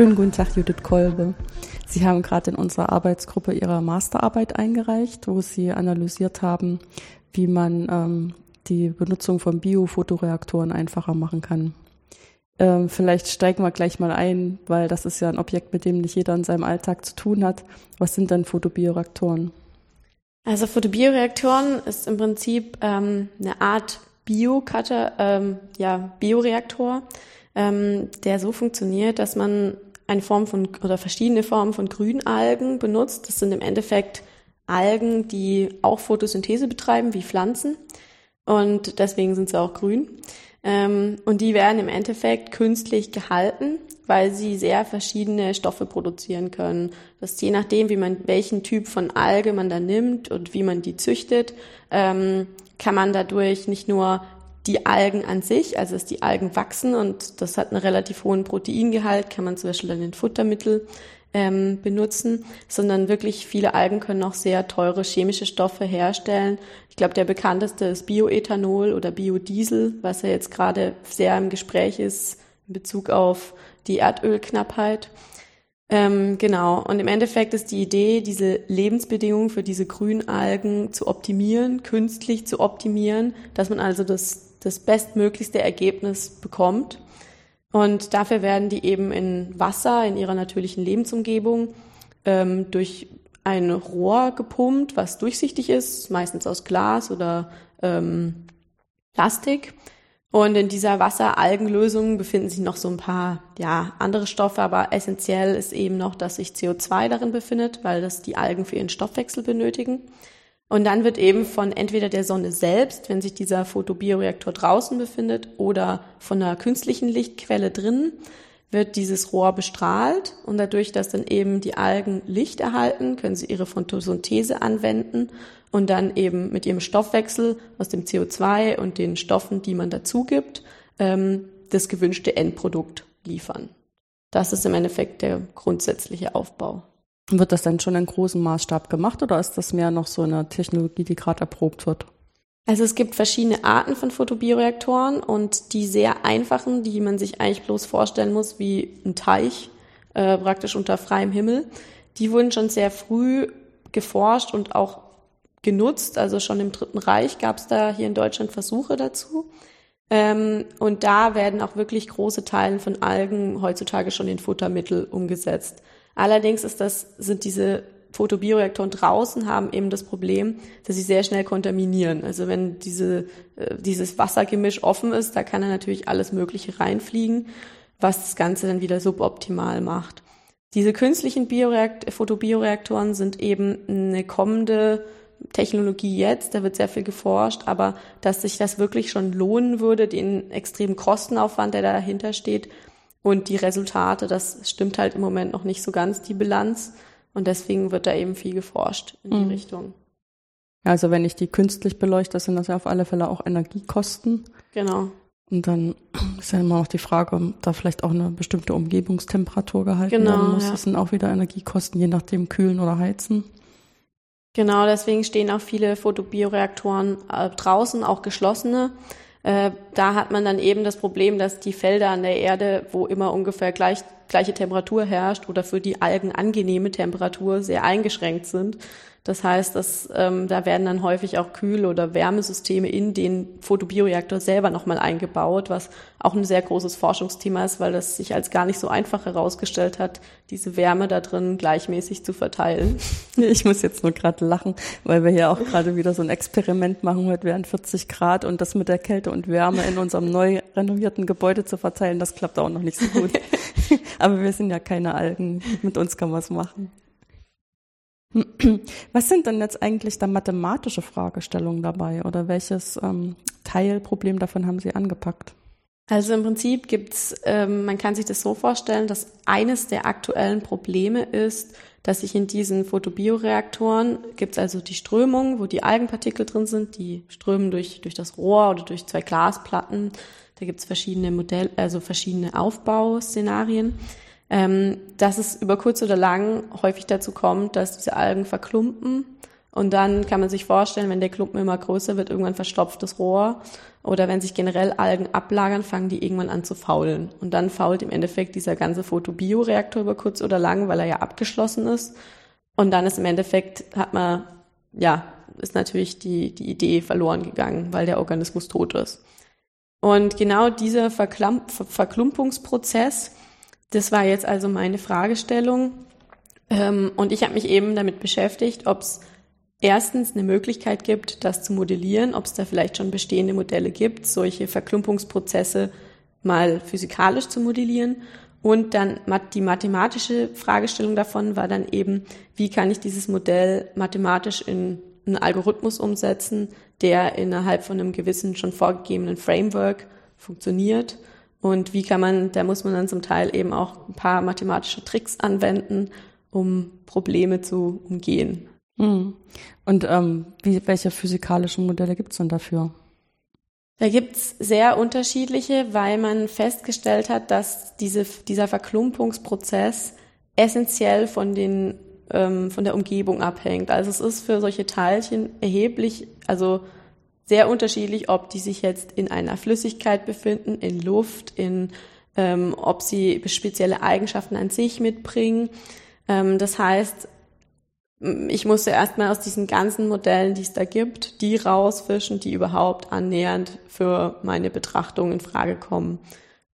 Schönen guten Tag, Judith Kolbe. Sie haben gerade in unserer Arbeitsgruppe Ihre Masterarbeit eingereicht, wo Sie analysiert haben, wie man ähm, die Benutzung von Biofotoreaktoren einfacher machen kann. Ähm, vielleicht steigen wir gleich mal ein, weil das ist ja ein Objekt, mit dem nicht jeder in seinem Alltag zu tun hat. Was sind denn Photobioreaktoren? Also Photobioreaktoren ist im Prinzip ähm, eine Art Bio-Cutter, ähm, ja, Bioreaktor ähm, der so funktioniert, dass man eine Form von oder verschiedene Formen von Grünalgen benutzt. Das sind im Endeffekt Algen, die auch Photosynthese betreiben, wie Pflanzen. Und deswegen sind sie auch grün. Ähm, und die werden im Endeffekt künstlich gehalten, weil sie sehr verschiedene Stoffe produzieren können. Das ist je nachdem, wie man, welchen Typ von Alge man da nimmt und wie man die züchtet, ähm, kann man dadurch nicht nur die Algen an sich, also dass die Algen wachsen und das hat einen relativ hohen Proteingehalt, kann man zum Beispiel dann in Futtermittel ähm, benutzen, sondern wirklich viele Algen können auch sehr teure chemische Stoffe herstellen. Ich glaube, der bekannteste ist Bioethanol oder Biodiesel, was ja jetzt gerade sehr im Gespräch ist in Bezug auf die Erdölknappheit. Ähm, genau. Und im Endeffekt ist die Idee, diese Lebensbedingungen für diese Grünalgen zu optimieren, künstlich zu optimieren, dass man also das das bestmöglichste Ergebnis bekommt. Und dafür werden die eben in Wasser, in ihrer natürlichen Lebensumgebung, ähm, durch ein Rohr gepumpt, was durchsichtig ist, meistens aus Glas oder ähm, Plastik. Und in dieser Wasseralgenlösung befinden sich noch so ein paar ja, andere Stoffe, aber essentiell ist eben noch, dass sich CO2 darin befindet, weil das die Algen für ihren Stoffwechsel benötigen. Und dann wird eben von entweder der Sonne selbst, wenn sich dieser Photobioreaktor draußen befindet, oder von einer künstlichen Lichtquelle drin, wird dieses Rohr bestrahlt und dadurch, dass dann eben die Algen Licht erhalten, können sie ihre Photosynthese anwenden und dann eben mit ihrem Stoffwechsel aus dem CO2 und den Stoffen, die man dazu gibt, ähm, das gewünschte Endprodukt liefern. Das ist im Endeffekt der grundsätzliche Aufbau. Wird das dann schon in großem Maßstab gemacht oder ist das mehr noch so eine Technologie, die gerade erprobt wird? Also es gibt verschiedene Arten von Photobioreaktoren und die sehr einfachen, die man sich eigentlich bloß vorstellen muss wie ein Teich, äh, praktisch unter freiem Himmel, die wurden schon sehr früh geforscht und auch genutzt. Also schon im Dritten Reich gab es da hier in Deutschland Versuche dazu. Ähm, und da werden auch wirklich große Teile von Algen heutzutage schon in Futtermittel umgesetzt. Allerdings ist das, sind diese Photobioreaktoren draußen haben eben das Problem, dass sie sehr schnell kontaminieren. Also wenn diese, äh, dieses Wassergemisch offen ist, da kann dann natürlich alles Mögliche reinfliegen, was das Ganze dann wieder suboptimal macht. Diese künstlichen Bioreakt Photobioreaktoren sind eben eine kommende Technologie jetzt, da wird sehr viel geforscht, aber dass sich das wirklich schon lohnen würde, den extremen Kostenaufwand, der dahinter steht, und die Resultate, das stimmt halt im Moment noch nicht so ganz, die Bilanz. Und deswegen wird da eben viel geforscht in die mhm. Richtung. Also wenn ich die künstlich beleuchte, sind das ja auf alle Fälle auch Energiekosten. Genau. Und dann ist ja immer noch die Frage, ob da vielleicht auch eine bestimmte Umgebungstemperatur gehalten genau, werden muss. Ja. Das sind auch wieder Energiekosten, je nachdem kühlen oder heizen. Genau, deswegen stehen auch viele Photobioreaktoren äh, draußen, auch geschlossene. Äh, da hat man dann eben das Problem, dass die Felder an der Erde, wo immer ungefähr gleich, gleiche Temperatur herrscht oder für die Algen angenehme Temperatur sehr eingeschränkt sind. Das heißt, dass, ähm, da werden dann häufig auch Kühl- oder Wärmesysteme in den Photobioreaktor selber nochmal eingebaut, was auch ein sehr großes Forschungsthema ist, weil das sich als gar nicht so einfach herausgestellt hat, diese Wärme da drin gleichmäßig zu verteilen. Ich muss jetzt nur gerade lachen, weil wir hier auch gerade wieder so ein Experiment machen, heute wären 40 Grad und das mit der Kälte und Wärme in unserem neu renovierten Gebäude zu verteilen, das klappt auch noch nicht so gut. Aber wir sind ja keine Algen, mit uns kann man es machen. Was sind denn jetzt eigentlich da mathematische Fragestellungen dabei oder welches ähm, Teilproblem davon haben Sie angepackt? Also im Prinzip gibt's, ähm, man kann sich das so vorstellen, dass eines der aktuellen Probleme ist, dass sich in diesen Photobioreaktoren gibt's also die Strömung, wo die Algenpartikel drin sind, die strömen durch, durch das Rohr oder durch zwei Glasplatten. Da gibt's verschiedene Modelle, also verschiedene Aufbauszenarien ähm, dass es über kurz oder lang häufig dazu kommt, dass diese Algen verklumpen. Und dann kann man sich vorstellen, wenn der Klumpen immer größer wird, irgendwann verstopft das Rohr oder wenn sich generell Algen ablagern, fangen die irgendwann an zu faulen. Und dann fault im Endeffekt dieser ganze Photobioreaktor über kurz oder lang, weil er ja abgeschlossen ist. Und dann ist im Endeffekt, hat man, ja, ist natürlich die, die Idee verloren gegangen, weil der Organismus tot ist. Und genau dieser Verklamp Verklumpungsprozess, das war jetzt also meine Fragestellung. Ähm, und ich habe mich eben damit beschäftigt, ob es erstens eine Möglichkeit gibt, das zu modellieren, ob es da vielleicht schon bestehende Modelle gibt, solche Verklumpungsprozesse mal physikalisch zu modellieren. Und dann die mathematische Fragestellung davon war dann eben, wie kann ich dieses Modell mathematisch in einen Algorithmus umsetzen, der innerhalb von einem gewissen schon vorgegebenen Framework funktioniert. Und wie kann man, da muss man dann zum Teil eben auch ein paar mathematische Tricks anwenden, um Probleme zu umgehen. Mhm. Und ähm, wie, welche physikalischen Modelle gibt es denn dafür? Da gibt's sehr unterschiedliche, weil man festgestellt hat, dass diese, dieser Verklumpungsprozess essentiell von den ähm, von der Umgebung abhängt. Also es ist für solche Teilchen erheblich, also sehr unterschiedlich, ob die sich jetzt in einer Flüssigkeit befinden, in Luft, in ähm, ob sie spezielle Eigenschaften an sich mitbringen. Ähm, das heißt, ich musste erstmal aus diesen ganzen Modellen, die es da gibt, die rausfischen, die überhaupt annähernd für meine Betrachtung in Frage kommen.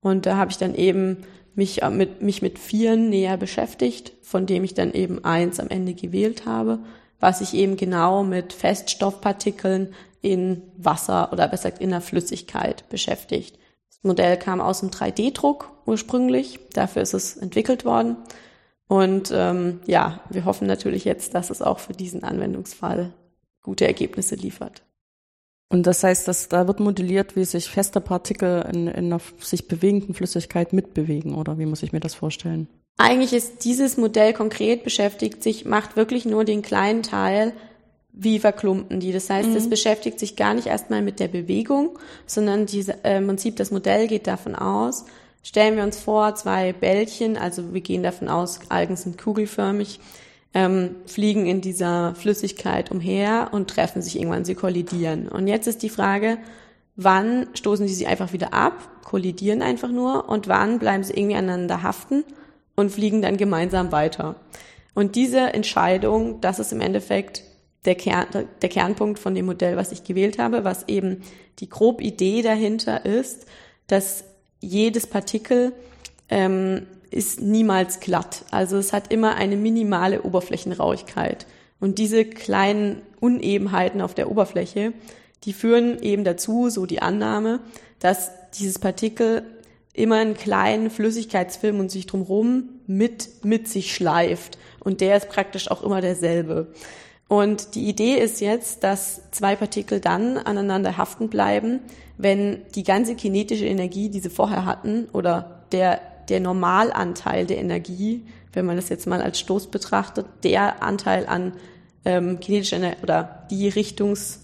Und da habe ich dann eben mich äh, mit, mich mit Vieren näher beschäftigt, von dem ich dann eben eins am Ende gewählt habe, was sich eben genau mit Feststoffpartikeln in Wasser oder besser gesagt in der Flüssigkeit beschäftigt. Das Modell kam aus dem 3D-Druck ursprünglich, dafür ist es entwickelt worden. Und ähm, ja, wir hoffen natürlich jetzt, dass es auch für diesen Anwendungsfall gute Ergebnisse liefert. Und das heißt, dass da wird modelliert, wie sich feste Partikel in, in einer sich bewegenden Flüssigkeit mitbewegen, oder wie muss ich mir das vorstellen? Eigentlich ist dieses Modell konkret beschäftigt sich, macht wirklich nur den kleinen Teil, wie verklumpen die. Das heißt, mhm. es beschäftigt sich gar nicht erstmal mit der Bewegung, sondern diese, äh, im Prinzip das Modell geht davon aus, Stellen wir uns vor, zwei Bällchen, also wir gehen davon aus, Algen sind kugelförmig, ähm, fliegen in dieser Flüssigkeit umher und treffen sich irgendwann, sie kollidieren. Und jetzt ist die Frage, wann stoßen sie sich einfach wieder ab, kollidieren einfach nur und wann bleiben sie irgendwie aneinander haften und fliegen dann gemeinsam weiter. Und diese Entscheidung, das ist im Endeffekt der, Kern, der Kernpunkt von dem Modell, was ich gewählt habe, was eben die grobe Idee dahinter ist, dass jedes Partikel ähm, ist niemals glatt. Also es hat immer eine minimale Oberflächenrauigkeit. Und diese kleinen Unebenheiten auf der Oberfläche, die führen eben dazu, so die Annahme, dass dieses Partikel immer einen kleinen Flüssigkeitsfilm und sich drumherum mit, mit sich schleift. Und der ist praktisch auch immer derselbe. Und die Idee ist jetzt, dass zwei Partikel dann aneinander haften bleiben, wenn die ganze kinetische Energie, die sie vorher hatten, oder der, der Normalanteil der Energie, wenn man das jetzt mal als Stoß betrachtet, der Anteil an ähm, kinetischer Energie oder die Richtungs,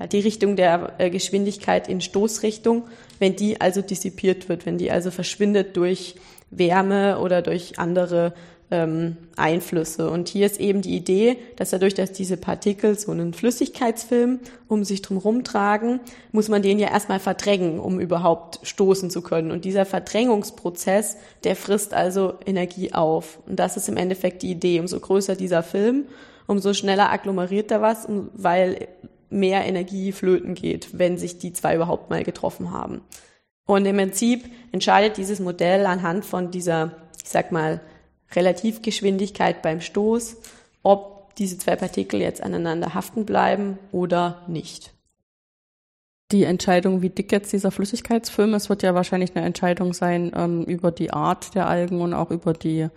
ja, die Richtung der äh, Geschwindigkeit in Stoßrichtung, wenn die also dissipiert wird, wenn die also verschwindet durch Wärme oder durch andere ähm, Einflüsse. Und hier ist eben die Idee, dass dadurch, dass diese Partikel so einen Flüssigkeitsfilm um sich drum tragen, muss man den ja erstmal verdrängen, um überhaupt stoßen zu können. Und dieser Verdrängungsprozess, der frisst also Energie auf. Und das ist im Endeffekt die Idee. Umso größer dieser Film, umso schneller agglomeriert er was, weil mehr Energie flöten geht, wenn sich die zwei überhaupt mal getroffen haben. Und im Prinzip entscheidet dieses Modell anhand von dieser, ich sag mal, Relativgeschwindigkeit beim Stoß, ob diese zwei Partikel jetzt aneinander haften bleiben oder nicht. Die Entscheidung, wie dick jetzt dieser Flüssigkeitsfilm ist, wird ja wahrscheinlich eine Entscheidung sein ähm, über die Art der Algen und auch über die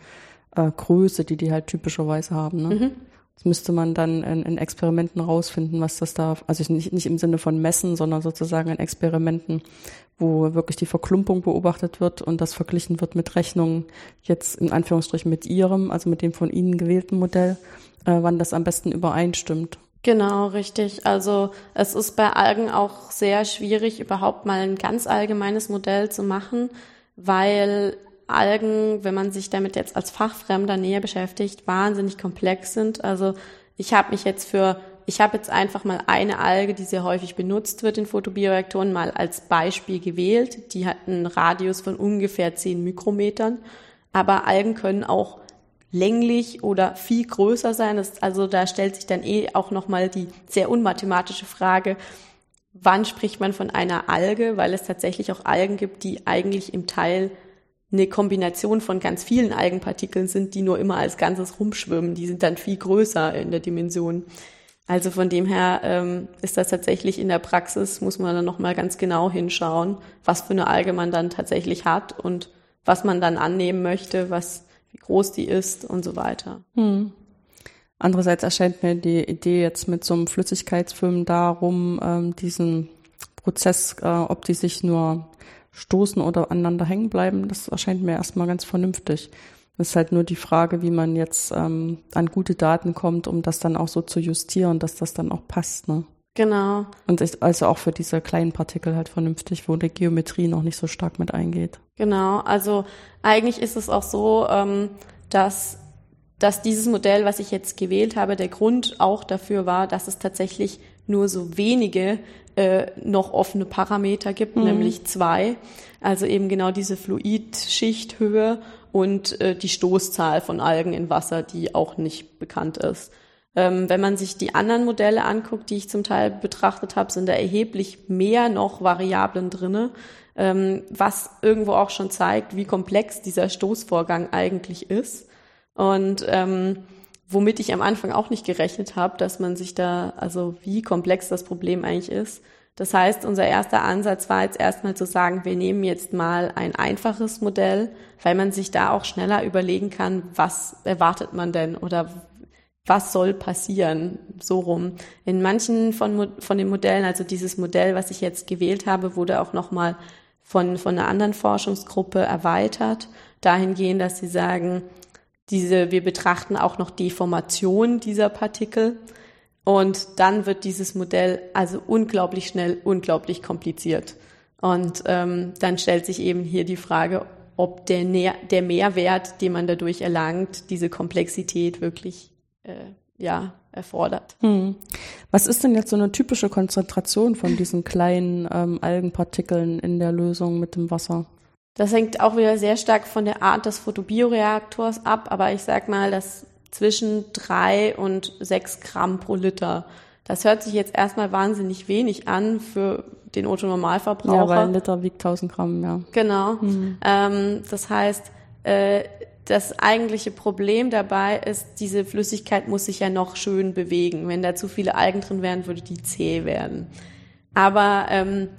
äh, Größe, die die halt typischerweise haben. Ne? Mhm. Das müsste man dann in, in Experimenten rausfinden, was das da, also nicht, nicht im Sinne von Messen, sondern sozusagen in Experimenten, wo wirklich die Verklumpung beobachtet wird und das verglichen wird mit Rechnungen jetzt in Anführungsstrichen mit ihrem, also mit dem von Ihnen gewählten Modell, äh, wann das am besten übereinstimmt. Genau, richtig. Also es ist bei Algen auch sehr schwierig, überhaupt mal ein ganz allgemeines Modell zu machen, weil Algen, wenn man sich damit jetzt als Fachfremder näher beschäftigt, wahnsinnig komplex sind. Also ich habe mich jetzt für ich habe jetzt einfach mal eine Alge, die sehr häufig benutzt wird in Photobioreaktoren, mal als Beispiel gewählt. Die hat einen Radius von ungefähr 10 Mikrometern. Aber Algen können auch länglich oder viel größer sein. Das, also da stellt sich dann eh auch nochmal die sehr unmathematische Frage, wann spricht man von einer Alge, weil es tatsächlich auch Algen gibt, die eigentlich im Teil eine Kombination von ganz vielen Algenpartikeln sind, die nur immer als Ganzes rumschwimmen. Die sind dann viel größer in der Dimension. Also von dem her ähm, ist das tatsächlich in der Praxis, muss man dann nochmal ganz genau hinschauen, was für eine Alge man dann tatsächlich hat und was man dann annehmen möchte, was, wie groß die ist und so weiter. Hm. Andererseits erscheint mir die Idee jetzt mit so einem Flüssigkeitsfilm darum, ähm, diesen Prozess, äh, ob die sich nur stoßen oder aneinander hängen bleiben, das erscheint mir erstmal ganz vernünftig. Es ist halt nur die Frage, wie man jetzt ähm, an gute Daten kommt, um das dann auch so zu justieren, dass das dann auch passt. Ne? Genau. Und ist also auch für diese kleinen Partikel halt vernünftig, wo die Geometrie noch nicht so stark mit eingeht. Genau, also eigentlich ist es auch so, ähm, dass, dass dieses Modell, was ich jetzt gewählt habe, der Grund auch dafür war, dass es tatsächlich nur so wenige äh, noch offene Parameter gibt, mhm. nämlich zwei. Also eben genau diese Fluidschichthöhe und äh, die Stoßzahl von Algen in Wasser, die auch nicht bekannt ist. Ähm, wenn man sich die anderen Modelle anguckt, die ich zum Teil betrachtet habe, sind da erheblich mehr noch Variablen drinne, ähm, was irgendwo auch schon zeigt, wie komplex dieser Stoßvorgang eigentlich ist. Und ähm, womit ich am Anfang auch nicht gerechnet habe, dass man sich da, also wie komplex das Problem eigentlich ist. Das heißt, unser erster Ansatz war jetzt erstmal zu sagen, wir nehmen jetzt mal ein einfaches Modell, weil man sich da auch schneller überlegen kann, was erwartet man denn oder was soll passieren, so rum. In manchen von, von den Modellen, also dieses Modell, was ich jetzt gewählt habe, wurde auch nochmal von, von einer anderen Forschungsgruppe erweitert, dahingehend, dass sie sagen, diese, wir betrachten auch noch Deformation dieser Partikel. Und dann wird dieses Modell also unglaublich schnell, unglaublich kompliziert. Und ähm, dann stellt sich eben hier die Frage, ob der, Nähr der Mehrwert, den man dadurch erlangt, diese Komplexität wirklich äh, ja, erfordert. Hm. Was ist denn jetzt so eine typische Konzentration von diesen kleinen ähm, Algenpartikeln in der Lösung mit dem Wasser? Das hängt auch wieder sehr stark von der Art des Photobioreaktors ab, aber ich sag mal, dass zwischen drei und sechs Gramm pro Liter. Das hört sich jetzt erstmal wahnsinnig wenig an für den Otto-Normalverbraucher. Ja, weil ein Liter wiegt 1000 Gramm, ja. Genau. Mhm. Ähm, das heißt, äh, das eigentliche Problem dabei ist, diese Flüssigkeit muss sich ja noch schön bewegen. Wenn da zu viele Algen drin wären, würde die zäh werden. Aber ähm,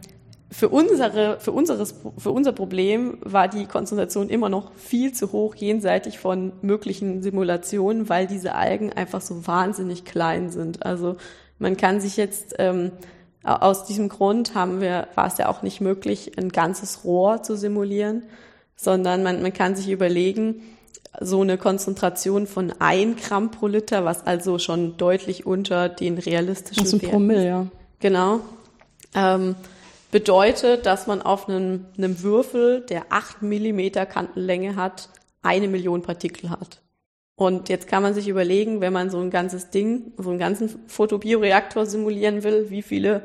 für unsere, für unseres, für unser Problem war die Konzentration immer noch viel zu hoch jenseitig von möglichen Simulationen, weil diese Algen einfach so wahnsinnig klein sind. Also man kann sich jetzt ähm, aus diesem Grund haben wir, war es ja auch nicht möglich, ein ganzes Rohr zu simulieren, sondern man, man kann sich überlegen, so eine Konzentration von ein Gramm pro Liter, was also schon deutlich unter den realistischen das ist ein Promille, ja. Genau. Ähm, bedeutet, dass man auf einem, einem Würfel, der acht Millimeter Kantenlänge hat, eine Million Partikel hat. Und jetzt kann man sich überlegen, wenn man so ein ganzes Ding, so einen ganzen Photobioreaktor simulieren will, wie viele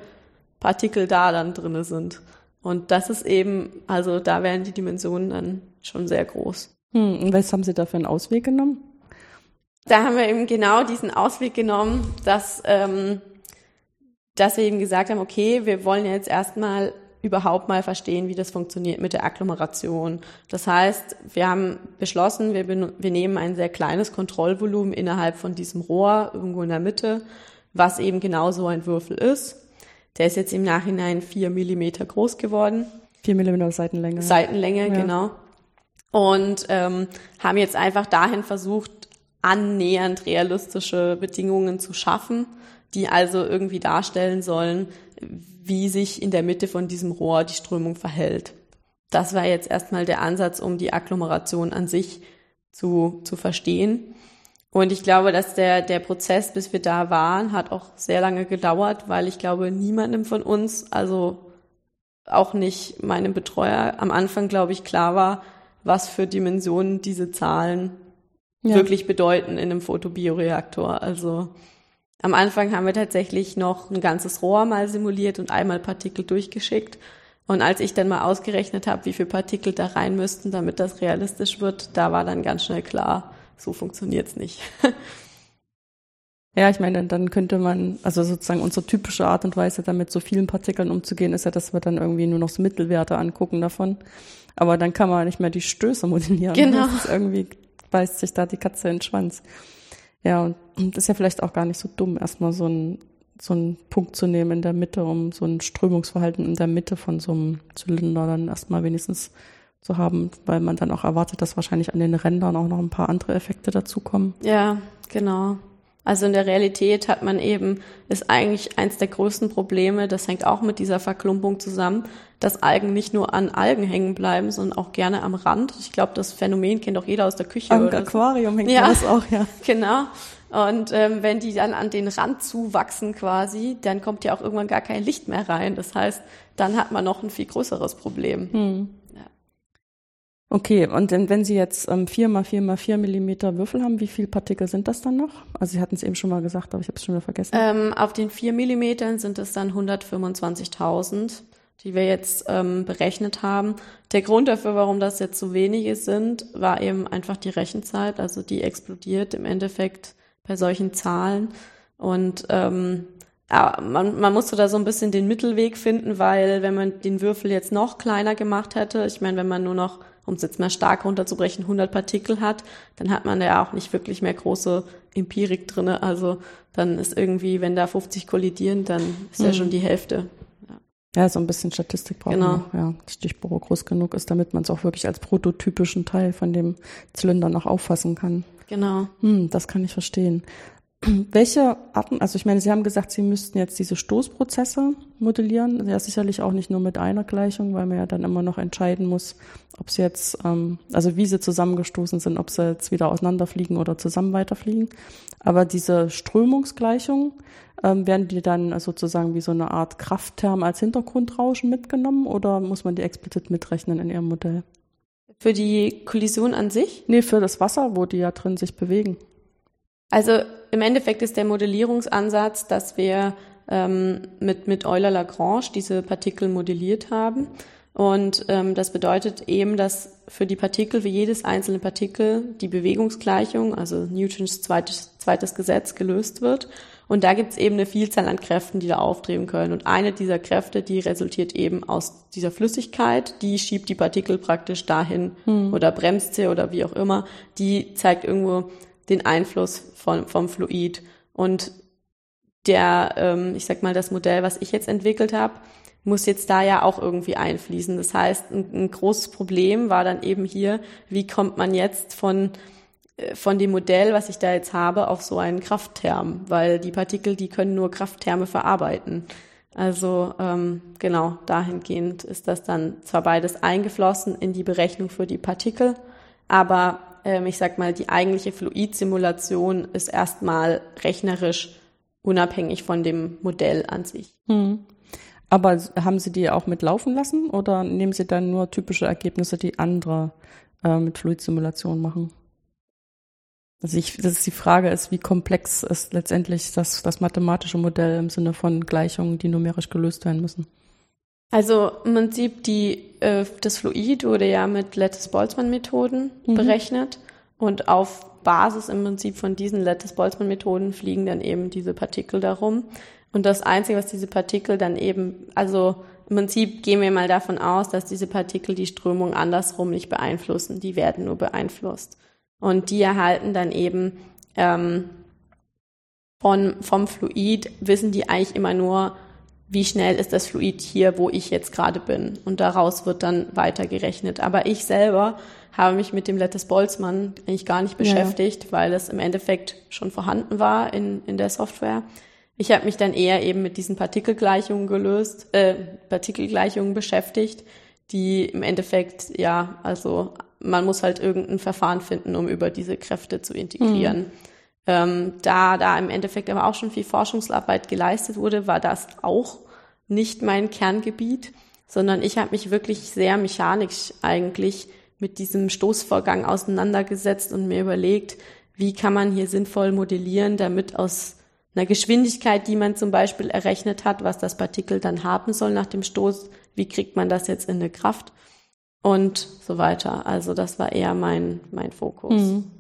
Partikel da dann drinne sind. Und das ist eben, also da wären die Dimensionen dann schon sehr groß. Hm, und was haben Sie da für einen Ausweg genommen? Da haben wir eben genau diesen Ausweg genommen, dass ähm, dass wir eben gesagt haben, okay, wir wollen jetzt erstmal überhaupt mal verstehen, wie das funktioniert mit der Agglomeration. Das heißt, wir haben beschlossen, wir, wir nehmen ein sehr kleines Kontrollvolumen innerhalb von diesem Rohr irgendwo in der Mitte, was eben genau so ein Würfel ist. Der ist jetzt im Nachhinein vier Millimeter groß geworden. Vier Millimeter Seitenlänge. Seitenlänge, ja. genau. Und ähm, haben jetzt einfach dahin versucht, annähernd realistische Bedingungen zu schaffen die also irgendwie darstellen sollen, wie sich in der Mitte von diesem Rohr die Strömung verhält. Das war jetzt erstmal der Ansatz, um die Agglomeration an sich zu, zu verstehen. Und ich glaube, dass der, der Prozess, bis wir da waren, hat auch sehr lange gedauert, weil ich glaube, niemandem von uns, also auch nicht meinem Betreuer, am Anfang, glaube ich, klar war, was für Dimensionen diese Zahlen ja. wirklich bedeuten in einem Photobioreaktor. Also Am Anfang haben wir tatsächlich noch ein ganzes Rohr mal simuliert und einmal Partikel durchgeschickt. Und als ich dann mal ausgerechnet habe, wie viele Partikel da rein müssten, damit das realistisch wird, da war dann ganz schnell klar, so funktioniert's nicht. Ja, ich meine, dann könnte man, also sozusagen unsere typische Art und Weise, damit so vielen Partikeln umzugehen, ist ja, dass wir dann irgendwie nur noch so Mittelwerte angucken davon. Aber dann kann man nicht mehr die Stöße modellieren. Genau. Das ist irgendwie beißt sich da die Katze in den Schwanz. Ja, und das ist ja vielleicht auch gar nicht so dumm, erstmal so ein so einen Punkt zu nehmen in der Mitte, um so ein Strömungsverhalten in der Mitte von so einem Zylinder dann erstmal wenigstens zu haben, weil man dann auch erwartet, dass wahrscheinlich an den Rändern auch noch ein paar andere Effekte dazukommen. Ja, genau. Also in der Realität hat man eben, ist eigentlich eins der größten Probleme, das hängt auch mit dieser Verklumpung zusammen, dass Algen nicht nur an Algen hängen bleiben, sondern auch gerne am Rand. Ich glaube, das Phänomen kennt auch jeder aus der Küche. Am Aquarium hängt ja, das auch, ja. Genau. Und ähm, wenn die dann an den Rand zuwachsen quasi, dann kommt ja auch irgendwann gar kein Licht mehr rein. Das heißt, dann hat man noch ein viel größeres Problem. Hm. Okay, und denn, wenn Sie jetzt ähm, 4 mal 4 mal 4 Millimeter Würfel haben, wie viele Partikel sind das dann noch? Also Sie hatten es eben schon mal gesagt, aber ich habe es schon wieder vergessen. Ähm, auf den 4 Millimetern sind es dann 125.000, die wir jetzt ähm, berechnet haben. Der Grund dafür, warum das jetzt so wenige sind, war eben einfach die Rechenzeit. Also die explodiert im Endeffekt bei solchen Zahlen. Und ähm, man, man musste da so ein bisschen den Mittelweg finden, weil wenn man den Würfel jetzt noch kleiner gemacht hätte, ich meine, wenn man nur noch um es jetzt mal stark runterzubrechen, 100 Partikel hat, dann hat man ja auch nicht wirklich mehr große Empirik drinne. Also dann ist irgendwie, wenn da 50 kollidieren, dann ist mhm. ja schon die Hälfte. Ja. so ein bisschen Statistik braucht genau. man. Ja, Stichprobe groß genug ist, damit man es auch wirklich als prototypischen Teil von dem Zylinder noch auffassen kann. Genau. Hm, das kann ich verstehen. Welche Arten, also ich meine, Sie haben gesagt, Sie müssten jetzt diese Stoßprozesse modellieren. Ja, sicherlich auch nicht nur mit einer Gleichung, weil man ja dann immer noch entscheiden muss, ob sie jetzt, ähm, also wie sie zusammengestoßen sind, ob sie jetzt wieder auseinanderfliegen oder zusammen weiterfliegen. Aber diese Strömungsgleichung, ähm, werden die dann sozusagen wie so eine Art Kraftterm als Hintergrundrauschen mitgenommen oder muss man die explizit mitrechnen in Ihrem Modell? Für die Kollision an sich? Nee, für das Wasser, wo die ja drin sich bewegen. Also im Endeffekt ist der Modellierungsansatz, dass wir ähm, mit, mit Euler-Lagrange diese Partikel modelliert haben. Und ähm, das bedeutet eben, dass für die Partikel, für jedes einzelne Partikel die Bewegungsgleichung, also Newtons zweites, zweites Gesetz, gelöst wird. Und da gibt es eben eine Vielzahl an Kräften, die da auftreten können. Und eine dieser Kräfte, die resultiert eben aus dieser Flüssigkeit, die schiebt die Partikel praktisch dahin hm. oder bremst sie oder wie auch immer. Die zeigt irgendwo den Einfluss von, vom Fluid. Und der, ähm, ich sag mal, das Modell, was ich jetzt entwickelt habe, muss jetzt da ja auch irgendwie einfließen. Das heißt, ein, ein großes Problem war dann eben hier, wie kommt man jetzt von äh, von dem Modell, was ich da jetzt habe, auf so einen Krafttherm, weil die Partikel, die können nur Krafttherme verarbeiten. Also ähm, genau, dahingehend ist das dann zwar beides eingeflossen in die Berechnung für die Partikel, aber ähm, ich sag mal, die eigentliche Fluidsimulation ist erstmal rechnerisch unabhängig von dem Modell an sich. Hm. Aber haben Sie die auch mitlaufen lassen oder nehmen Sie dann nur typische Ergebnisse, die andere äh, mit Fluidsimulation machen? Also ich, das ist die Frage ist, wie komplex ist letztendlich das, das mathematische Modell im Sinne von Gleichungen, die numerisch gelöst werden müssen. Also im Prinzip die, äh, das Fluid wurde ja mit Lattice-Boltzmann-Methoden mhm. berechnet und auf Basis im Prinzip von diesen Lattice-Boltzmann-Methoden fliegen dann eben diese Partikel darum. Und das Einzige, was diese Partikel dann eben, also im Prinzip gehen wir mal davon aus, dass diese Partikel die Strömung andersrum nicht beeinflussen. Die werden nur beeinflusst. Und die erhalten dann eben ähm, von, vom Fluid, wissen die eigentlich immer nur, wie schnell ist das Fluid hier, wo ich jetzt gerade bin. Und daraus wird dann weitergerechnet. Aber ich selber habe mich mit dem Lattice Boltzmann eigentlich gar nicht beschäftigt, ja. weil es im Endeffekt schon vorhanden war in, in der Software. Ich habe mich dann eher eben mit diesen Partikelgleichungen gelöst, äh, Partikelgleichungen beschäftigt, die im Endeffekt, ja, also man muss halt irgendein Verfahren finden, um über diese Kräfte zu integrieren. Mhm. Ähm, da da im Endeffekt aber auch schon viel Forschungsarbeit geleistet wurde, war das auch nicht mein Kerngebiet, sondern ich habe mich wirklich sehr mechanisch eigentlich mit diesem Stoßvorgang auseinandergesetzt und mir überlegt, wie kann man hier sinnvoll modellieren, damit aus einer Geschwindigkeit, die man zum Beispiel errechnet hat, was das Partikel dann haben soll nach dem Stoß. Wie kriegt man das jetzt in eine Kraft? Und so weiter. Also das war eher mein, mein Fokus. Mhm.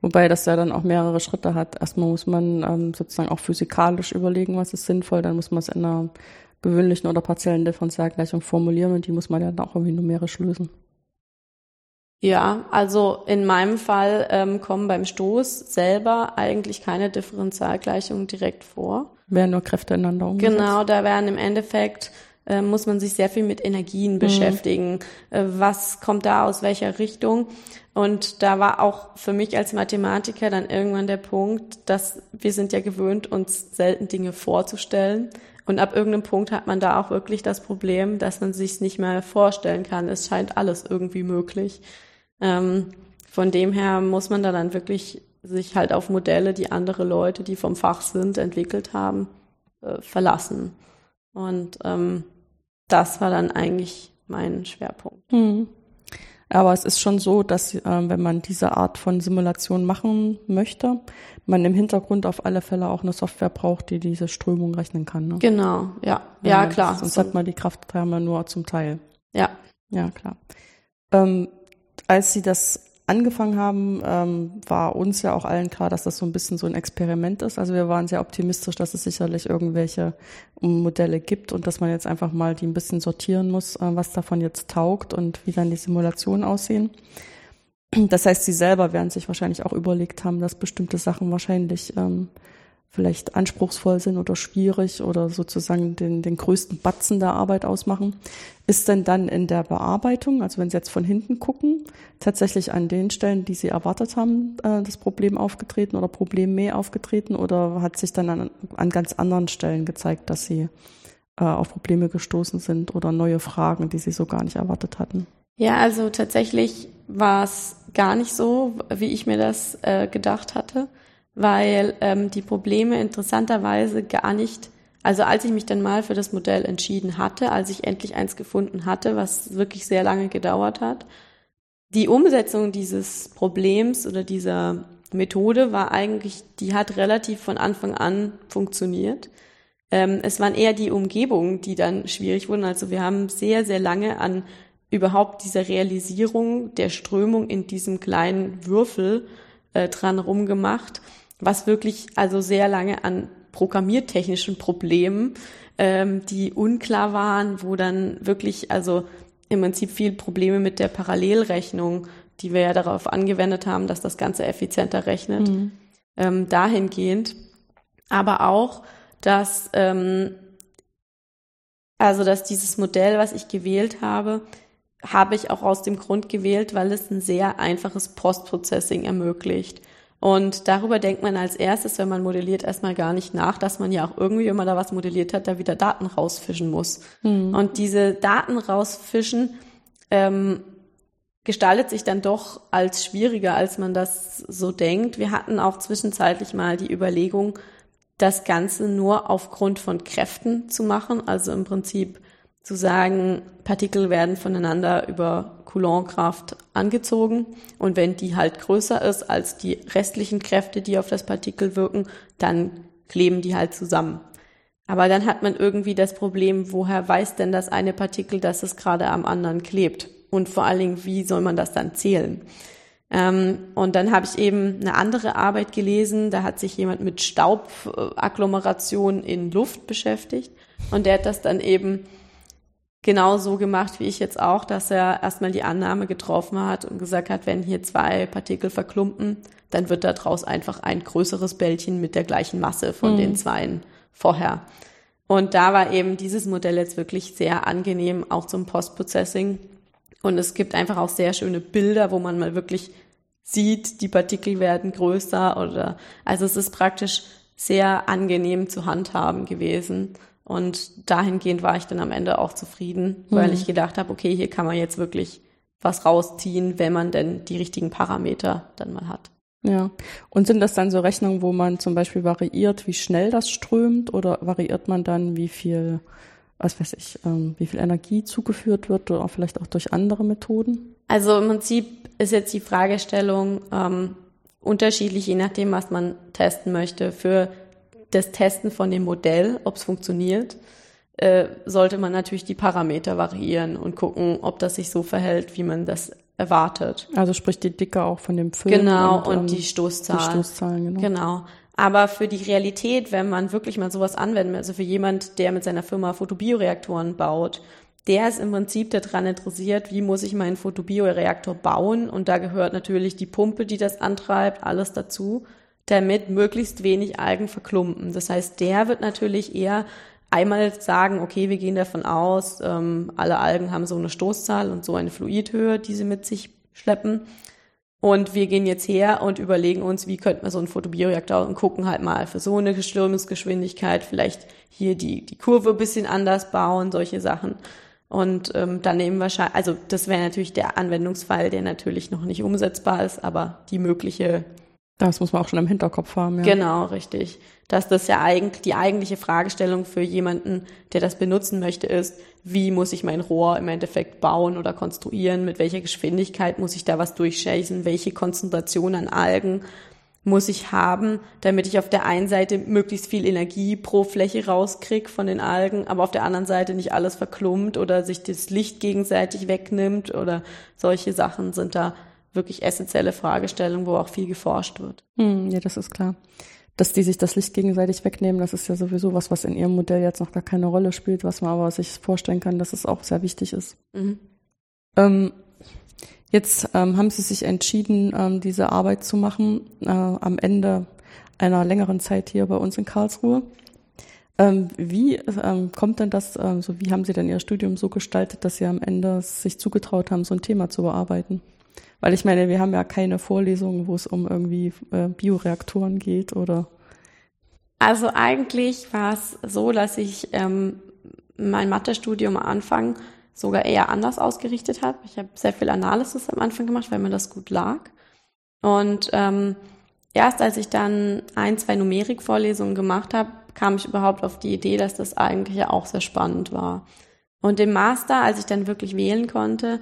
Wobei das ja dann auch mehrere Schritte hat. Erstmal muss man ähm, sozusagen auch physikalisch überlegen, was ist sinnvoll. Dann muss man es in einer gewöhnlichen oder partiellen Differentialgleichung formulieren und die muss man ja dann auch irgendwie numerisch lösen. Ja, also in meinem Fall ähm, kommen beim Stoß selber eigentlich keine Differentialgleichungen direkt vor. Werden nur Kräfte ineinander umgesetzt. Genau, da werden im Endeffekt äh, muss man sich sehr viel mit Energien mhm. beschäftigen. Äh, was kommt da aus welcher Richtung? Und da war auch für mich als Mathematiker dann irgendwann der Punkt, dass wir sind ja gewöhnt, uns selten Dinge vorzustellen. Und ab irgendeinem Punkt hat man da auch wirklich das Problem, dass man sich nicht mehr vorstellen kann. Es scheint alles irgendwie möglich. Ähm, von dem her muss man da dann wirklich sich halt auf Modelle, die andere Leute, die vom Fach sind, entwickelt haben, äh, verlassen. Und ähm, das war dann eigentlich mein Schwerpunkt. Mhm. Aber es ist schon so, dass äh, wenn man diese Art von Simulation machen möchte, man im Hintergrund auf alle Fälle auch eine Software braucht, die diese Strömung rechnen kann. Ne? Genau, ja, ja, ja klar. Sonst so. hat man die Krafttherme nur zum Teil. Ja. Ja, klar. Ähm, als Sie das angefangen haben, ähm, war uns ja auch allen klar, dass das so ein bisschen so ein Experiment ist. Also wir waren sehr optimistisch, dass es sicherlich irgendwelche Modelle gibt und dass man jetzt einfach mal die ein bisschen sortieren muss, äh, was davon jetzt taugt und wie dann die Simulationen aussehen. Das heißt, sie selber werden sich wahrscheinlich auch überlegt haben, dass bestimmte Sachen wahrscheinlich ähm, vielleicht anspruchsvoll sind oder schwierig oder sozusagen den, den größten Batzen der Arbeit ausmachen, ist denn dann in der Bearbeitung, also wenn Sie jetzt von hinten gucken, tatsächlich an den Stellen, die Sie erwartet haben, äh, das Problem aufgetreten oder Problem mehr aufgetreten oder hat sich dann an, an ganz anderen Stellen gezeigt, dass Sie äh, auf Probleme gestoßen sind oder neue Fragen, die Sie so gar nicht erwartet hatten? Ja, also tatsächlich war es gar nicht so, wie ich mir das äh, gedacht hatte weil ähm, die Probleme interessanterweise gar nicht, also als ich mich dann mal für das Modell entschieden hatte, als ich endlich eins gefunden hatte, was wirklich sehr lange gedauert hat, die Umsetzung dieses Problems oder dieser Methode war eigentlich, die hat relativ von Anfang an funktioniert. Ähm, es waren eher die Umgebungen, die dann schwierig wurden. Also wir haben sehr, sehr lange an überhaupt dieser Realisierung der Strömung in diesem kleinen Würfel äh, dran rumgemacht was wirklich also sehr lange an programmiertechnischen Problemen, ähm, die unklar waren, wo dann wirklich also im Prinzip viel Probleme mit der Parallelrechnung, die wir ja darauf angewendet haben, dass das Ganze effizienter rechnet, mhm. ähm, dahingehend. Aber auch, dass ähm, also dass dieses Modell, was ich gewählt habe, habe ich auch aus dem Grund gewählt, weil es ein sehr einfaches Postprocessing ermöglicht. Und darüber denkt man als erstes, wenn man modelliert, erstmal gar nicht nach, dass man ja auch irgendwie, wenn man da was modelliert hat, da wieder Daten rausfischen muss. Mhm. Und diese Daten rausfischen ähm, gestaltet sich dann doch als schwieriger, als man das so denkt. Wir hatten auch zwischenzeitlich mal die Überlegung, das Ganze nur aufgrund von Kräften zu machen, also im Prinzip zu sagen, Partikel werden voneinander über Coulombkraft angezogen und wenn die halt größer ist als die restlichen Kräfte, die auf das Partikel wirken, dann kleben die halt zusammen. Aber dann hat man irgendwie das Problem, woher weiß denn das eine Partikel, dass es gerade am anderen klebt? Und vor allen Dingen, wie soll man das dann zählen? Ähm, und dann habe ich eben eine andere Arbeit gelesen, da hat sich jemand mit Staubagglomeration in Luft beschäftigt und der hat das dann eben genau so gemacht wie ich jetzt auch, dass er erstmal die Annahme getroffen hat und gesagt hat, wenn hier zwei Partikel verklumpen, dann wird daraus einfach ein größeres Bällchen mit der gleichen Masse von mhm. den zweien vorher. Und da war eben dieses Modell jetzt wirklich sehr angenehm, auch zum Postprocessing. Und es gibt einfach auch sehr schöne Bilder, wo man mal wirklich sieht, die Partikel werden größer oder, also es ist praktisch sehr angenehm zu handhaben gewesen. Und dahingehend war ich dann am Ende auch zufrieden, weil mhm. ich gedacht habe, okay, hier kann man jetzt wirklich was rausziehen, wenn man denn die richtigen Parameter dann mal hat. Ja. Und sind das dann so Rechnungen, wo man zum Beispiel variiert, wie schnell das strömt oder variiert man dann, wie viel, was weiß ich, ähm, wie viel Energie zugeführt wird oder vielleicht auch durch andere Methoden? Also im Prinzip ist jetzt die Fragestellung ähm, unterschiedlich, je nachdem, was man testen möchte. Für das Testen von dem Modell, ob es funktioniert, äh, sollte man natürlich die Parameter variieren und gucken, ob das sich so verhält, wie man das erwartet. Also sprich die Dicke auch von dem Film. Genau, und, und ähm, die Stoßzahlen. Die Stoßzahlen, genau. Genau. Aber für die Realität, wenn man wirklich mal sowas anwenden will, also für jemand, der mit seiner Firma Photobioreaktoren baut, der ist im Prinzip daran interessiert, wie muss ich meinen Photobioreaktor bauen. Und da gehört natürlich die Pumpe, die das antreibt, alles dazu, damit möglichst wenig Algen verklumpen. Das heißt, der wird natürlich eher einmal sagen, okay, wir gehen davon aus, ähm, alle Algen haben so eine Stoßzahl und so eine Fluidhöhe, die sie mit sich schleppen. Und wir gehen jetzt her und überlegen uns, wie könnten wir so einen Photobioreaktor und gucken halt mal für so eine Strömungsgeschwindigkeit vielleicht hier die, die Kurve ein bisschen anders bauen, solche Sachen. Und ähm, dann nehmen wahrscheinlich, also das wäre natürlich der Anwendungsfall, der natürlich noch nicht umsetzbar ist, aber die mögliche das muss man auch schon im Hinterkopf haben, ja. Genau, richtig. Dass das ja eigentlich die eigentliche Fragestellung für jemanden, der das benutzen möchte, ist, wie muss ich mein Rohr im Endeffekt bauen oder konstruieren, mit welcher Geschwindigkeit muss ich da was durchschäßen, welche Konzentration an Algen muss ich haben, damit ich auf der einen Seite möglichst viel Energie pro Fläche rauskrieg von den Algen, aber auf der anderen Seite nicht alles verklumpt oder sich das Licht gegenseitig wegnimmt oder solche Sachen sind da wirklich essentielle Fragestellung, wo auch viel geforscht wird. Hm, ja, das ist klar. Dass die sich das Licht gegenseitig wegnehmen, das ist ja sowieso was, was in ihrem Modell jetzt noch gar keine Rolle spielt, was man aber sich vorstellen kann, dass es auch sehr wichtig ist. Mhm. Ähm, jetzt ähm, haben sie sich entschieden, ähm, diese Arbeit zu machen äh, am Ende einer längeren Zeit hier bei uns in Karlsruhe. Ähm, wie ähm, kommt denn das, ähm, so wie haben Sie denn Ihr Studium so gestaltet, dass Sie am Ende sich zugetraut haben, so ein Thema zu bearbeiten? Weil ich meine, wir haben ja keine Vorlesungen, wo es um irgendwie äh, Bioreaktoren geht oder. Also eigentlich war es so, dass ich ähm, mein Mathestudium am Anfang sogar eher anders ausgerichtet habe. Ich habe sehr viel Analysis am Anfang gemacht, weil mir das gut lag. Und ähm, erst als ich dann ein, zwei Numerikvorlesungen gemacht habe, kam ich überhaupt auf die Idee, dass das eigentlich ja auch sehr spannend war. Und im Master, als ich dann wirklich wählen konnte,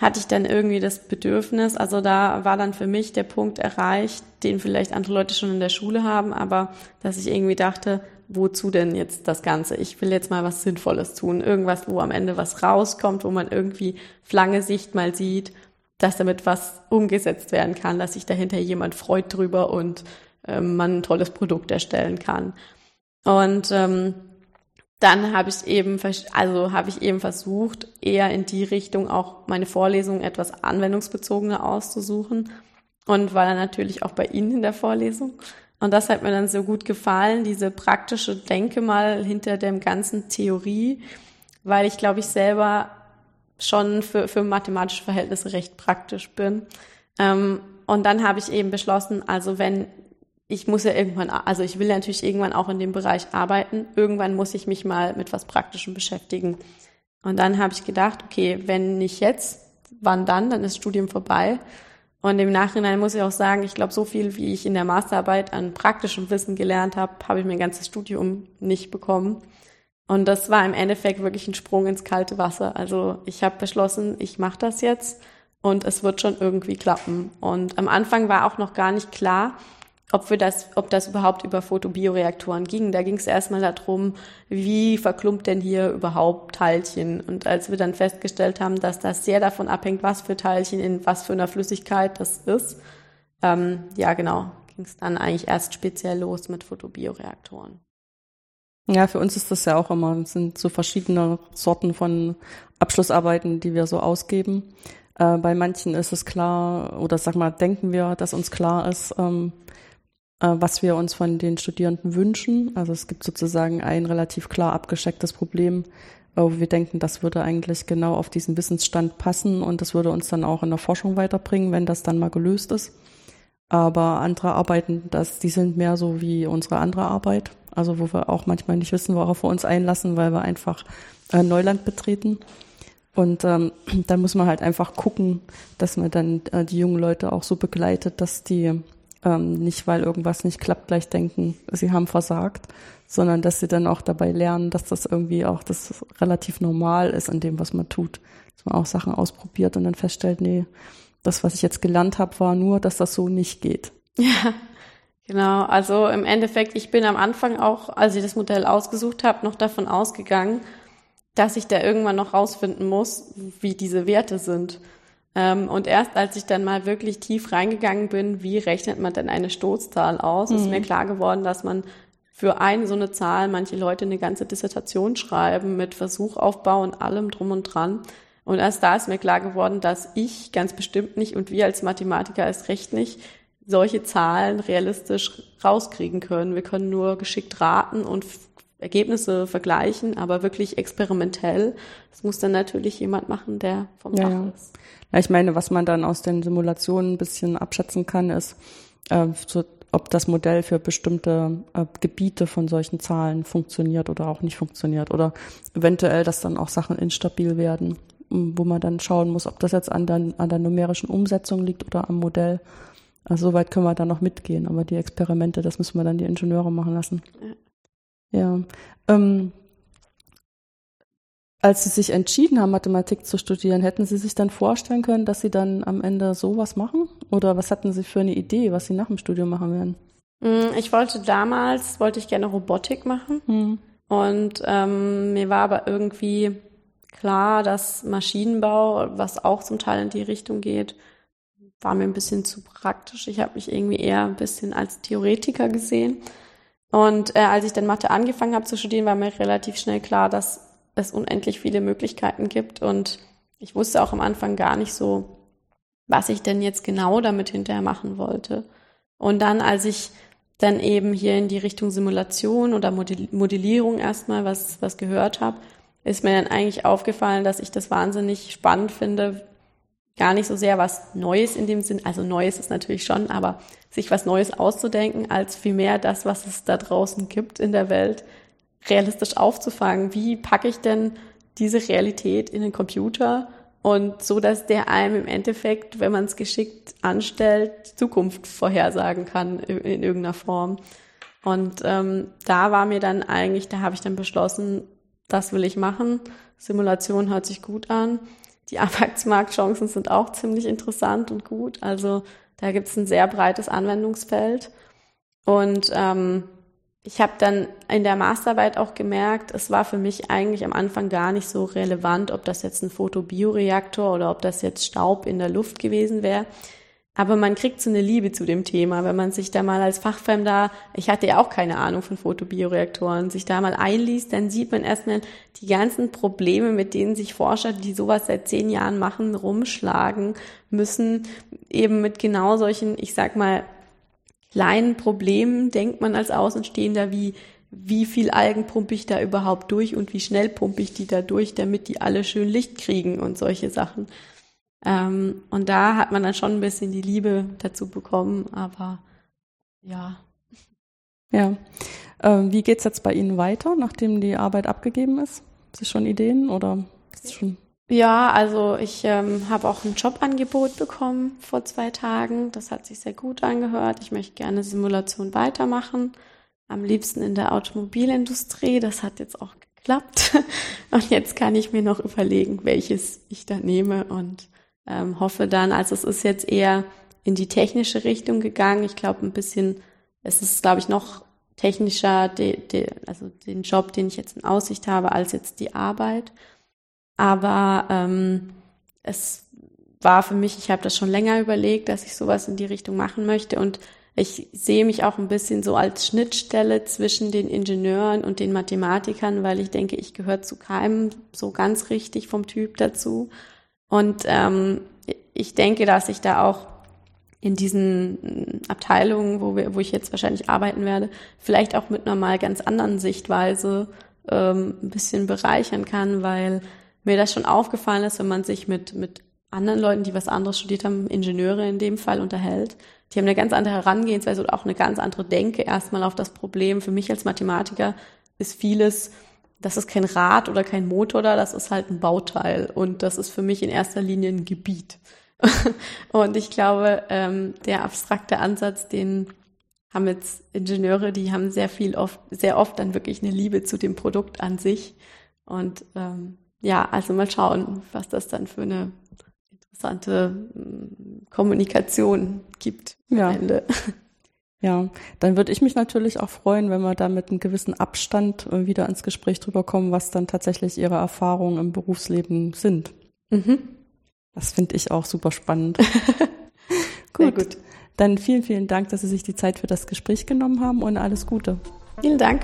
hatte ich dann irgendwie das Bedürfnis, also da war dann für mich der Punkt erreicht, den vielleicht andere Leute schon in der Schule haben, aber dass ich irgendwie dachte, wozu denn jetzt das Ganze? Ich will jetzt mal was Sinnvolles tun, irgendwas, wo am Ende was rauskommt, wo man irgendwie flange Sicht mal sieht, dass damit was umgesetzt werden kann, dass sich dahinter jemand freut drüber und ähm, man ein tolles Produkt erstellen kann. Und ähm, dann habe ich eben, also habe ich eben versucht, eher in die Richtung auch meine Vorlesungen etwas anwendungsbezogener auszusuchen und war dann natürlich auch bei Ihnen in der Vorlesung. Und das hat mir dann so gut gefallen, diese praktische Denke mal hinter dem ganzen Theorie, weil ich glaube ich selber schon für, für mathematische Verhältnisse recht praktisch bin. Ähm, und dann habe ich eben beschlossen, also wenn ich muss ja irgendwann, also ich will ja natürlich irgendwann auch in dem Bereich arbeiten. Irgendwann muss ich mich mal mit was Praktischem beschäftigen. Und dann habe ich gedacht, okay, wenn nicht jetzt, wann dann? Dann ist Studium vorbei. Und im Nachhinein muss ich auch sagen, ich glaube, so viel, wie ich in der Masterarbeit an praktischem Wissen gelernt habe, habe ich mein ganzes Studium nicht bekommen. Und das war im Endeffekt wirklich ein Sprung ins kalte Wasser. Also ich habe beschlossen, ich mache das jetzt und es wird schon irgendwie klappen. Und am Anfang war auch noch gar nicht klar, ob wir das, ob das überhaupt über Photobioreaktoren ging. Da ging es erstmal darum, wie verklumpt denn hier überhaupt Teilchen? Und als wir dann festgestellt haben, dass das sehr davon abhängt, was für Teilchen in was für einer Flüssigkeit das ist, ähm, ja genau, ging es dann eigentlich erst speziell los mit Photobioreaktoren. Ja, für uns ist das ja auch immer, es sind so verschiedene Sorten von Abschlussarbeiten, die wir so ausgeben. Äh, bei manchen ist es klar, oder sag mal, denken wir, dass uns klar ist, ähm, äh, was wir uns von den Studierenden wünschen. Also es gibt sozusagen ein relativ klar abgeschecktes Problem, wo wir denken, das würde eigentlich genau auf diesen Wissensstand passen und das würde uns dann auch in der Forschung weiterbringen, wenn das dann mal gelöst ist. Aber andere Arbeiten, das, die sind mehr so wie unsere andere Arbeit, also wo wir auch manchmal nicht wissen, worauf wir uns einlassen, weil wir einfach äh, Neuland betreten. Und ähm, dann muss man halt einfach gucken, dass man dann äh, die jungen Leute auch so begleitet, dass die ähm, nicht, weil irgendwas nicht klappt, gleich denken, sie haben versagt, sondern dass sie dann auch dabei lernen, dass das irgendwie auch das relativ normal ist an dem, was man tut. Dass man auch Sachen ausprobiert und dann feststellt, nee, das, was ich jetzt gelernt habe, war nur, dass das so nicht geht. Ja, Genau, also im Endeffekt, ich bin am Anfang auch, als ich das Modell ausgesucht habe, noch davon ausgegangen, dass ich da irgendwann noch rausfinden muss, wie diese Werte sind. Ähm, und erst als ich dann mal wirklich tief reingegangen bin, wie rechnet man denn eine Stoßzahl aus, mhm. ist mir klar geworden, dass man für eine so eine Zahl manche Leute eine ganze Dissertation schreiben mit Versuchaufbau und allem drum und dran. Und erst da ist mir klar geworden, dass ich ganz bestimmt nicht und wir als Mathematiker erst recht nicht solche Zahlen realistisch rauskriegen können. Wir können nur geschickt raten und Ergebnisse vergleichen, aber wirklich experimentell. Das muss dann natürlich jemand machen, der vom ja, Fach ist. Ja, ich meine, was man dann aus den Simulationen ein bisschen abschätzen kann, ist, äh, so, ob das Modell für bestimmte äh, Gebiete von solchen Zahlen funktioniert oder auch nicht funktioniert oder eventuell, dass dann auch Sachen instabil werden, wo man dann schauen muss, ob das jetzt an der, an der numerischen Umsetzung liegt oder am Modell. Also soweit können wir dann noch mitgehen, aber die Experimente, das müssen wir dann die Ingenieure machen lassen. Ja. Ja. Ähm, als Sie sich entschieden haben, Mathematik zu studieren, hätten Sie sich dann vorstellen können, dass Sie dann am Ende sowas machen? Oder was hatten Sie für eine Idee, was Sie nach dem Studium machen werden? Mm, ich wollte damals, wollte ich gerne Robotik machen. Mhm. Und ähm, mir war aber irgendwie klar, dass Maschinenbau, was auch zum Teil in die Richtung geht, war mir ein bisschen zu praktisch. Ich habe mich irgendwie eher ein bisschen als Theoretiker gesehen. Und äh, als ich dann Mathe angefangen habe zu studieren, war mir relativ schnell klar, dass es unendlich viele Möglichkeiten gibt. Und ich wusste auch am Anfang gar nicht so, was ich denn jetzt genau damit hinterher machen wollte. Und dann, als ich dann eben hier in die Richtung Simulation oder Modellierung erstmal was, was gehört habe, ist mir dann eigentlich aufgefallen, dass ich das wahnsinnig spannend finde, gar nicht so sehr was Neues in dem Sinn, also Neues ist natürlich schon, aber sich was Neues auszudenken, als vielmehr das, was es da draußen gibt in der Welt, realistisch aufzufangen. Wie packe ich denn diese Realität in den Computer und so, dass der einem im Endeffekt, wenn man es geschickt anstellt, Zukunft vorhersagen kann in, in irgendeiner Form. Und ähm, da war mir dann eigentlich, da habe ich dann beschlossen, das will ich machen. Simulation hört sich gut an. Die Arbeitsmarktchancen sind auch ziemlich interessant und gut. Also da gibt es ein sehr breites Anwendungsfeld. Und ähm, ich habe dann in der Masterarbeit auch gemerkt, es war für mich eigentlich am Anfang gar nicht so relevant, ob das jetzt ein Photobioreaktor oder ob das jetzt Staub in der Luft gewesen wäre. Aber man kriegt so eine Liebe zu dem Thema, wenn man sich da mal als Fachfremder, ich hatte ja auch keine Ahnung von Photobioreaktoren, sich da mal einliest, dann sieht man erstmal die ganzen Probleme, mit denen sich Forscher, die sowas seit zehn Jahren machen, rumschlagen müssen, eben mit genau solchen, ich sag mal, kleinen Problemen denkt man als Außenstehender, wie wie viel Algen pumpe ich da überhaupt durch und wie schnell pumpe ich die da durch, damit die alle schön Licht kriegen und solche Sachen. Ähm, und da hat man dann schon ein bisschen die Liebe dazu bekommen, aber ja. Ja. Ähm, wie geht's jetzt bei Ihnen weiter, nachdem die Arbeit abgegeben ist? Haben Sie schon Ideen oder ist schon? Ja, also ich ähm, habe auch ein Jobangebot bekommen vor zwei Tagen. Das hat sich sehr gut angehört. Ich möchte gerne Simulation weitermachen. Am liebsten in der Automobilindustrie. Das hat jetzt auch geklappt. Und jetzt kann ich mir noch überlegen, welches ich da nehme und ähm, hoffe dann, also es ist jetzt eher in die technische Richtung gegangen. Ich glaube ein bisschen, es ist, glaube ich, noch technischer, de, de, also den Job, den ich jetzt in Aussicht habe, als jetzt die Arbeit. Aber ähm, es war für mich, ich habe das schon länger überlegt, dass ich sowas in die Richtung machen möchte und ich sehe mich auch ein bisschen so als Schnittstelle zwischen den Ingenieuren und den Mathematikern, weil ich denke, ich gehöre zu keinem so ganz richtig vom Typ dazu. Und ähm, ich denke, dass ich da auch in diesen Abteilungen, wo, wir, wo ich jetzt wahrscheinlich arbeiten werde, vielleicht auch mit einer mal ganz anderen Sichtweise ähm, ein bisschen bereichern kann, weil mir das schon aufgefallen ist, wenn man sich mit, mit anderen Leuten, die was anderes studiert haben, Ingenieure in dem Fall unterhält, die haben eine ganz andere Herangehensweise und auch eine ganz andere Denke erstmal auf das Problem. Für mich als Mathematiker ist vieles, das ist kein Rad oder kein Motor da, das ist halt ein Bauteil und das ist für mich in erster Linie ein Gebiet. und ich glaube, ähm, der abstrakte Ansatz, den haben jetzt Ingenieure, die haben sehr viel oft, sehr oft dann wirklich eine Liebe zu dem Produkt an sich. Und ähm, ja, also mal schauen, was das dann für eine interessante mm, Kommunikation gibt am ja. Ende. Ja, dann würde ich mich natürlich auch freuen, wenn wir da mit einem gewissen Abstand äh, wieder ins Gespräch drüber kommen, was dann tatsächlich Ihre Erfahrungen im Berufsleben sind. Mhm. Das finde ich auch super spannend. gut. gut. Dann vielen, vielen Dank, dass Sie sich die Zeit für das Gespräch genommen haben und alles Gute. Vielen Dank.